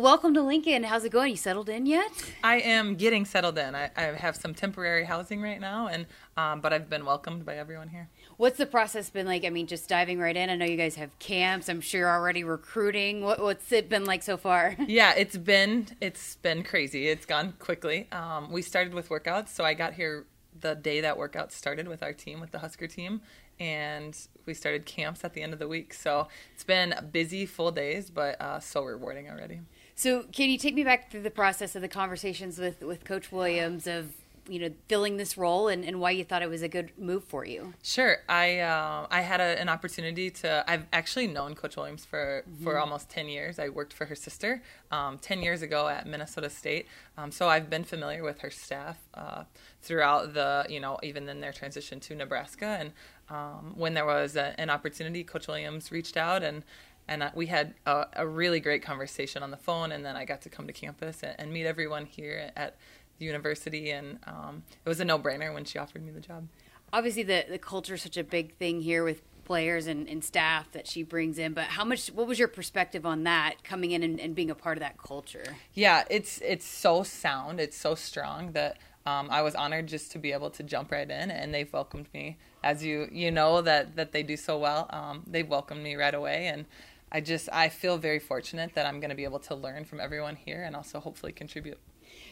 Well, welcome to Lincoln. How's it going? You settled in yet? I am getting settled in. I, I have some temporary housing right now, and um, but I've been welcomed by everyone here. What's the process been like? I mean, just diving right in. I know you guys have camps. I'm sure you're already recruiting. What, what's it been like so far? yeah, it's been it's been crazy. It's gone quickly. Um, we started with workouts, so I got here the day that workout started with our team, with the Husker team, and we started camps at the end of the week. So it's been busy, full days, but uh, so rewarding already. So, Katie, take me back through the process of the conversations with, with Coach Williams of you know filling this role and, and why you thought it was a good move for you. Sure. I uh, i had a, an opportunity to i've actually known coach williams for mm-hmm. for almost 10 years. I worked for her sister um, 10 years ago at minnesota state. Um, so i've been familiar with her staff uh, throughout the you know even in their transition to nebraska. And um, when there was a, an opportunity coach williams reached out and and we had a, a, really great conversation on the phone and then i got to come to campus and, and meet everyone here at the university, and um, it was a no-brainer when she offered me the job. Obviously, the the culture is such a big thing here with players and, and staff that she brings in. But how much? What was your perspective on that coming in and, and being a part of that culture? Yeah, it's it's so sound, it's so strong that. Um, I was honored just to be able to jump right in, and they've welcomed me. As you you know that that they do so well, um, they've welcomed me right away, and I just I feel very fortunate that I'm going to be able to learn from everyone here, and also hopefully contribute.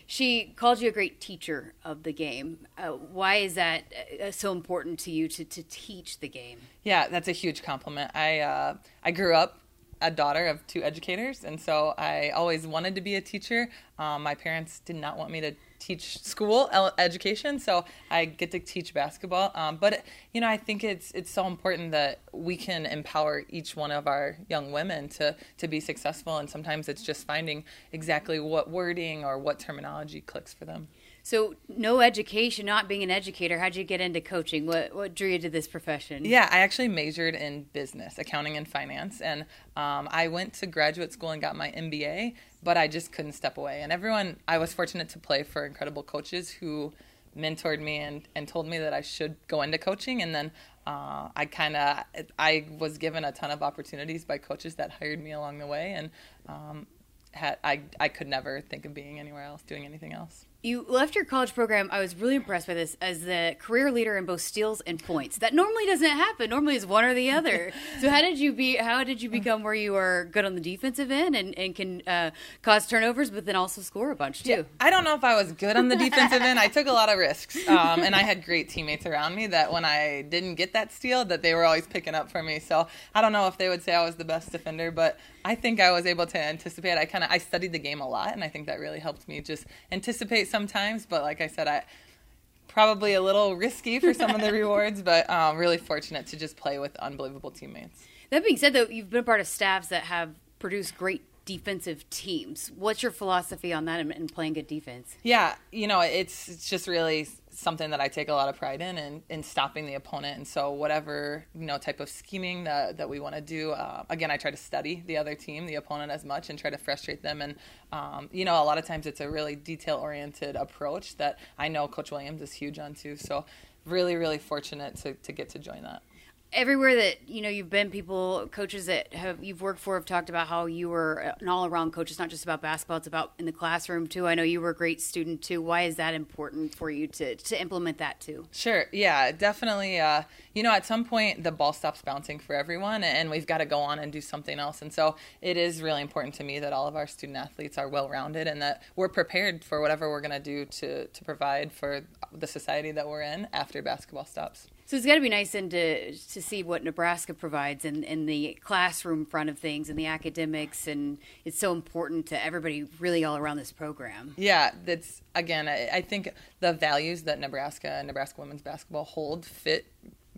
She called you a great teacher of the game. Uh, why is that uh, so important to you to, to teach the game? Yeah, that's a huge compliment. I uh, I grew up a daughter of two educators, and so I always wanted to be a teacher. Um, my parents did not want me to teach school education, so I get to teach basketball. Um, but you know, I think it's it's so important that we can empower each one of our young women to to be successful, and sometimes it's just finding exactly what wording or what terminology clicks for them. So, no education, not being an educator. How'd you get into coaching? What what drew you to this profession? Yeah, I actually majored in business, accounting, and finance, and um, I went to graduate school and got my MBA. But I just couldn't step away. And everyone, I was fortunate to play for incredible coaches who mentored me and, and told me that I should go into coaching. And then uh, I kind of I was given a ton of opportunities by coaches that hired me along the way, and um, had I I could never think of being anywhere else, doing anything else you left your college program. I was really impressed by this as the career leader in both steals and points. That normally doesn't happen. Normally it's one or the other. so how did you be? How did you become where you are good on the defensive end and, and can uh, cause turnovers, but then also score a bunch too? Yeah, I don't know if I was good on the defensive end. I took a lot of risks, um, and I had great teammates around me that when I didn't get that steal, that they were always picking up for me. So I don't know if they would say I was the best defender, but I think I was able to anticipate. I kind of I studied the game a lot, and I think that really helped me just anticipate sometimes. But like I said, I probably a little risky for some of the rewards, but um, really fortunate to just play with unbelievable teammates. That being said, though, you've been part of staffs that have produced great defensive teams. What's your philosophy on that and playing good defense? Yeah, you know, it's it's just really something that I take a lot of pride in and in, in stopping the opponent. And so whatever you know type of scheming that that we want to do, uh, again, I try to study the other team, the opponent as much, and try to frustrate them. And um, you know, a lot of times it's a really detail oriented approach that I know Coach Williams is huge on too. So really, really fortunate to to get to join that everywhere that you know you've been people coaches that have you've worked for have talked about how you were an all-around coach. It's not just about basketball it's about in the classroom too. I know you were a great student too. Why is that important for you to to implement that too? Sure. Yeah definitely uh, you know at some point the ball stops bouncing for everyone and we've got to go on and do something else. And so it is really important to me that all of our student athletes are well rounded and that we're prepared for whatever we're going to do to to provide for the society that we're in after basketball stops. So it's got to be nice and to to see what Nebraska provides in in the classroom front of things and the academics, and it's so important to everybody really all around this program. Yeah, that's again, I, I think the values that Nebraska and Nebraska women's basketball hold fit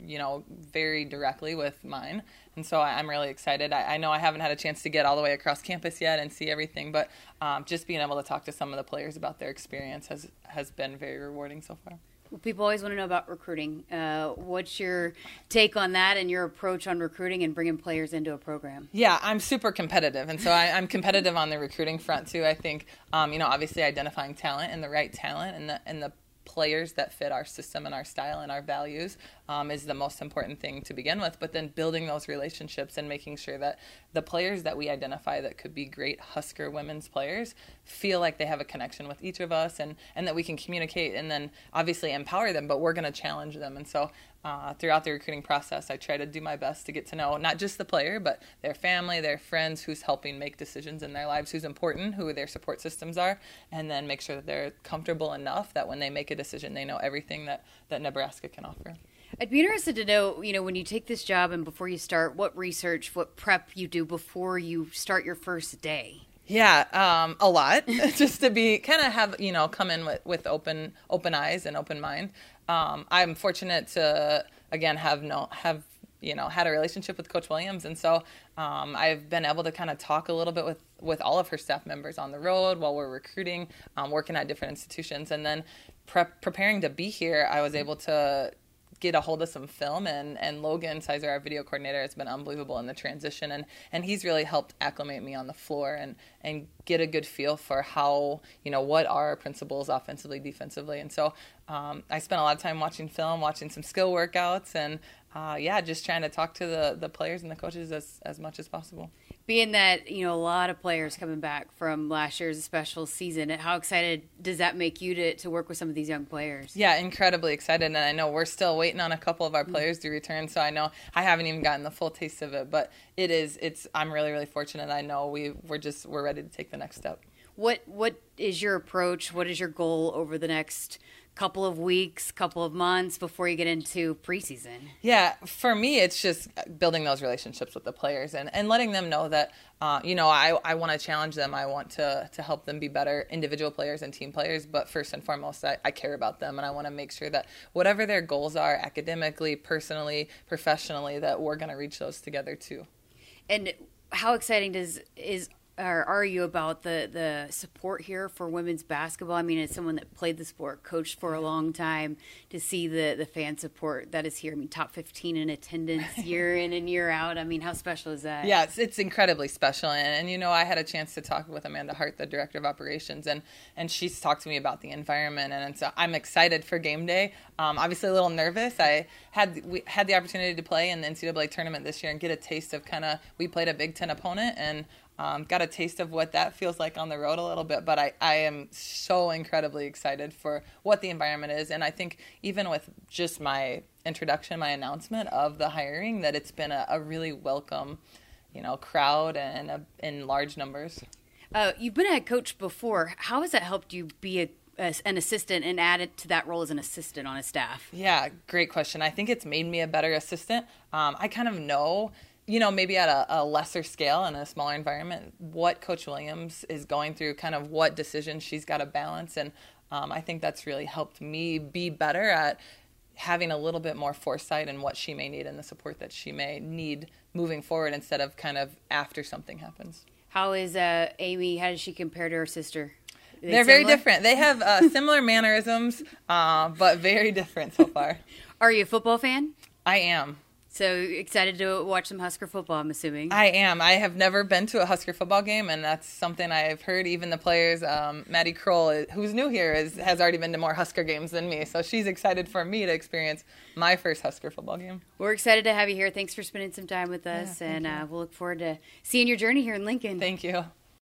you know, very directly with mine. And so I'm really excited. I, I, know I haven't had a chance to get all the way across campus yet and see everything, but um, just being able to talk to some of the players about their experience has, has been very rewarding so far. People always want to know about recruiting. Uh, what's your take on that and your approach on recruiting and bringing players into a program? Yeah, I'm super competitive, and so I, am competitive on the recruiting front too. I think, um, you know, obviously identifying talent and the right talent and the and the players that fit our system and our style and our values um, is the most important thing to begin with. But then building those relationships and making sure that the players that we identify that could be great Husker women's players feel like they have a connection with each of us and, and that we can communicate and then obviously empower them, but we're going to challenge them. And so uh, throughout the recruiting process, I try to do my best to get to know not just the player, but their family, their friends, who's helping make decisions in their lives, who's important, who their support systems are, and then make sure that they're comfortable enough that when they make a decision, they know everything that, that Nebraska can offer. I'd be interested to know, you know, when you take this job and before you start, what research, what prep you do before you start your first day. Yeah, um, a lot. just to be kind of have you know come in with, with open open eyes and open mind. Um, I'm fortunate to again have no have you know had a relationship with Coach Williams, and so um, I've been able to kind of talk a little bit with with all of her staff members on the road while we're recruiting, um, working at different institutions, and then prep, preparing to be here. I was able to get a hold of some film and and Logan Sizer, our video coordinator, has been unbelievable in the transition and and he's really helped acclimate me on the floor and and get a good feel for how you know what are our principles offensively defensively. And so um, I spent a lot of time watching film watching some skill workouts and uh, yeah just trying to talk to the the players and the coaches as as much as possible being that you know a lot of players coming back from last year's special season how excited does that make you to, to work with some of these young players? Yeah incredibly excited and i know we're still waiting on a couple of our mm-hmm. players to return so i know i haven't even gotten the full taste of it but it is it's i'm really really fortunate. I know we we're just we're ready to take the next step. What what is your approach? What is your goal over the next couple of weeks, couple of months before you get into preseason? Yeah, for me, it's just building those relationships with the players and, and letting them know that, uh, you know, I, I want to challenge them. I want to, to help them be better individual players and team players. But first and foremost, I, I care about them and I want to make sure that whatever their goals are, academically, personally, professionally, that we're going to reach those together too. And how exciting does is or are you about the the support here for women's basketball? I mean, as someone that played the sport, coached for a long time, to see the the fan support that is here. I mean, top fifteen in attendance year in and year out. I mean, how special is that? Yeah, it's, it's incredibly special. And, and you know, I had a chance to talk with Amanda Hart, the director of operations, and and she's talked to me about the environment, and, and so I'm excited for game day. Um, obviously, a little nervous. I had we had the opportunity to play in the NCAA tournament this year and get a taste of kind of we played a Big Ten opponent and um, got a taste of what that feels like on the road a little bit, but I, I am so incredibly excited for what the environment is. And I think even with just my introduction, my announcement of the hiring, that it's been a, a really welcome, you know, crowd and a, in large numbers. Uh, you've been a head coach before. How has that helped you be a an assistant and added to that role as an assistant on a staff? Yeah, great question. I think it's made me a better assistant. Um, I kind of know you know, maybe at a, a, lesser scale in a smaller environment, what Coach Williams is going through, kind of what decisions she's got to balance. And um, I think that's really helped me be better at having a little bit more foresight in what she may need and the support that she may need moving forward instead of kind of after something happens. How is uh, Amy? How does she compare to her sister? They are very different. They have uh, similar mannerisms, uh, but very different so far. Are you a football fan? I am. So excited to watch some Husker football, I'm assuming. I am. I have never been to a Husker football game, and that's something I've heard. Even the players, um, Maddie Kroll, who's new here, is, has already been to more Husker games than me. So she's excited for me to experience my first Husker football game. We're excited to have you here. Thanks for spending some time with us, yeah, and uh, we'll look forward to seeing your journey here in Lincoln. Thank you.